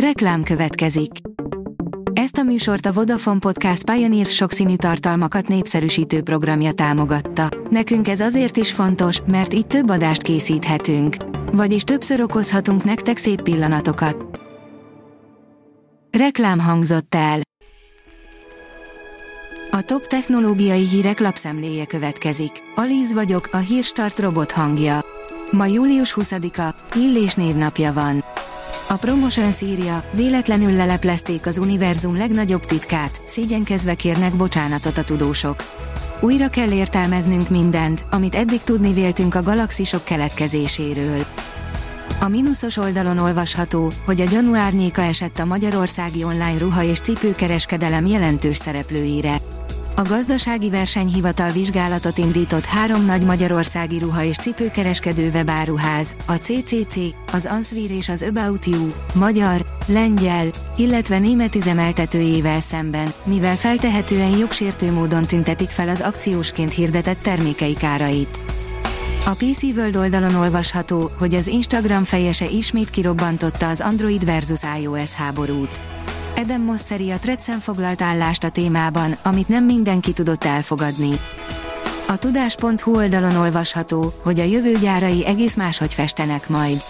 Reklám következik. Ezt a műsort a Vodafone Podcast Pioneer sokszínű tartalmakat népszerűsítő programja támogatta. Nekünk ez azért is fontos, mert így több adást készíthetünk. Vagyis többször okozhatunk nektek szép pillanatokat. Reklám hangzott el. A top technológiai hírek lapszemléje következik. Alíz vagyok, a hírstart robot hangja. Ma július 20-a, Illés névnapja van. A Promotion szírja, véletlenül leleplezték az univerzum legnagyobb titkát, szégyenkezve kérnek bocsánatot a tudósok. Újra kell értelmeznünk mindent, amit eddig tudni véltünk a galaxisok keletkezéséről. A mínuszos oldalon olvasható, hogy a gyanú árnyéka esett a magyarországi online ruha és cipőkereskedelem jelentős szereplőire. A gazdasági versenyhivatal vizsgálatot indított három nagy magyarországi ruha és cipőkereskedő webáruház, a CCC, az Ansvir és az About You, magyar, lengyel, illetve német üzemeltetőjével szemben, mivel feltehetően jogsértő módon tüntetik fel az akciósként hirdetett termékeik árait. A PC World oldalon olvasható, hogy az Instagram fejese ismét kirobbantotta az Android versus iOS háborút. Eden Mosseri a Tredszen foglalt állást a témában, amit nem mindenki tudott elfogadni. A tudás.hu oldalon olvasható, hogy a jövő gyárai egész máshogy festenek majd.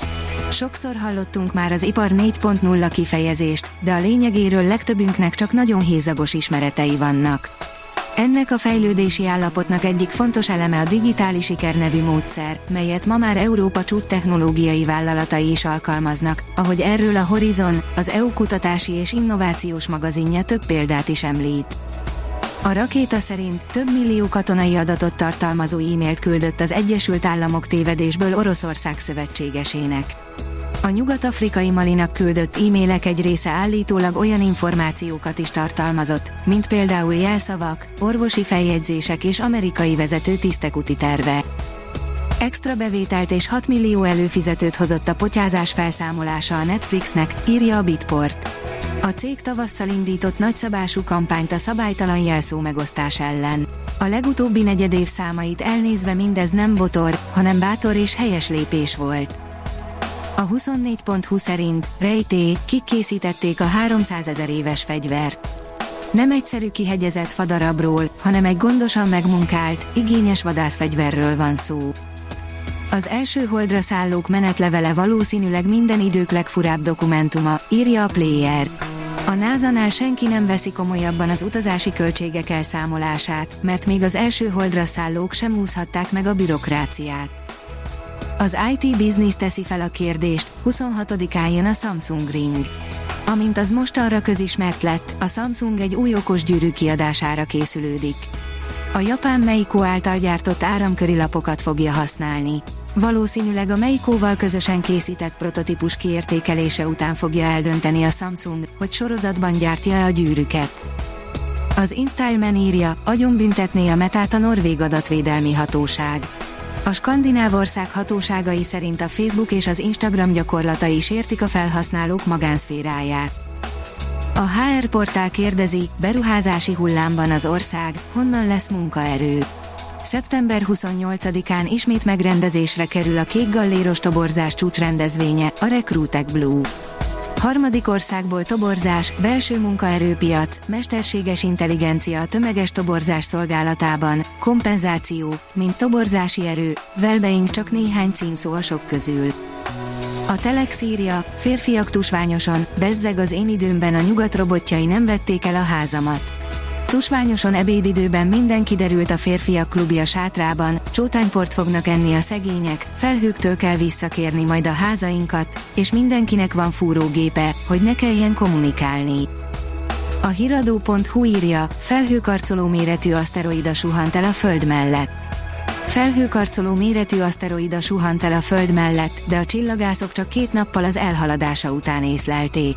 Sokszor hallottunk már az ipar 4.0 kifejezést, de a lényegéről legtöbbünknek csak nagyon hézagos ismeretei vannak. Ennek a fejlődési állapotnak egyik fontos eleme a digitális iker nevű módszer, melyet ma már Európa csúcs technológiai vállalatai is alkalmaznak, ahogy erről a Horizon, az EU kutatási és innovációs magazinja több példát is említ. A rakéta szerint több millió katonai adatot tartalmazó e-mailt küldött az Egyesült Államok tévedésből Oroszország szövetségesének. A nyugat-afrikai Malinak küldött e-mailek egy része állítólag olyan információkat is tartalmazott, mint például jelszavak, orvosi feljegyzések és amerikai vezető tisztek úti terve. Extra bevételt és 6 millió előfizetőt hozott a potyázás felszámolása a Netflixnek, írja a Bitport. A cég tavasszal indított nagyszabású kampányt a szabálytalan jelszó megosztás ellen. A legutóbbi negyedév számait elnézve mindez nem botor, hanem bátor és helyes lépés volt. A 24.20 szerint rejté, kik készítették a 300 ezer éves fegyvert. Nem egyszerű kihegyezett fadarabról, hanem egy gondosan megmunkált, igényes vadászfegyverről van szó. Az első holdra szállók menetlevele valószínűleg minden idők legfurább dokumentuma, írja a Player. A NASA-nál senki nem veszi komolyabban az utazási költségek elszámolását, mert még az első holdra szállók sem úszhatták meg a bürokráciát. Az IT Business teszi fel a kérdést, 26-án jön a Samsung Ring. Amint az most arra közismert lett, a Samsung egy új okos gyűrű kiadására készülődik. A japán Meiko által gyártott áramköri lapokat fogja használni. Valószínűleg a Meikóval közösen készített prototípus kiértékelése után fogja eldönteni a Samsung, hogy sorozatban gyártja a gyűrűket. Az InStyleman írja, agyon büntetné a metát a norvég adatvédelmi hatóság. A skandináv ország hatóságai szerint a Facebook és az Instagram gyakorlatai sértik a felhasználók magánszféráját. A HR portál kérdezi, beruházási hullámban az ország, honnan lesz munkaerő. Szeptember 28-án ismét megrendezésre kerül a kék galléros toborzás csúcsrendezvénye, a Recruitek Blue. Harmadik országból toborzás, belső munkaerőpiac, mesterséges intelligencia a tömeges toborzás szolgálatában, kompenzáció, mint toborzási erő, Velbeink csak néhány címszó a sok közül. A Telex írja, férfiak tusványosan, bezzeg az én időmben a nyugat robotjai nem vették el a házamat. Tusványoson ebédidőben minden kiderült a férfiak klubja sátrában, csótányport fognak enni a szegények, felhőktől kell visszakérni majd a házainkat, és mindenkinek van fúrógépe, hogy ne kelljen kommunikálni. A hiradó.hu írja, felhőkarcoló méretű aszteroida suhant el a Föld mellett. Felhőkarcoló méretű aszteroida suhant el a Föld mellett, de a csillagászok csak két nappal az elhaladása után észlelték.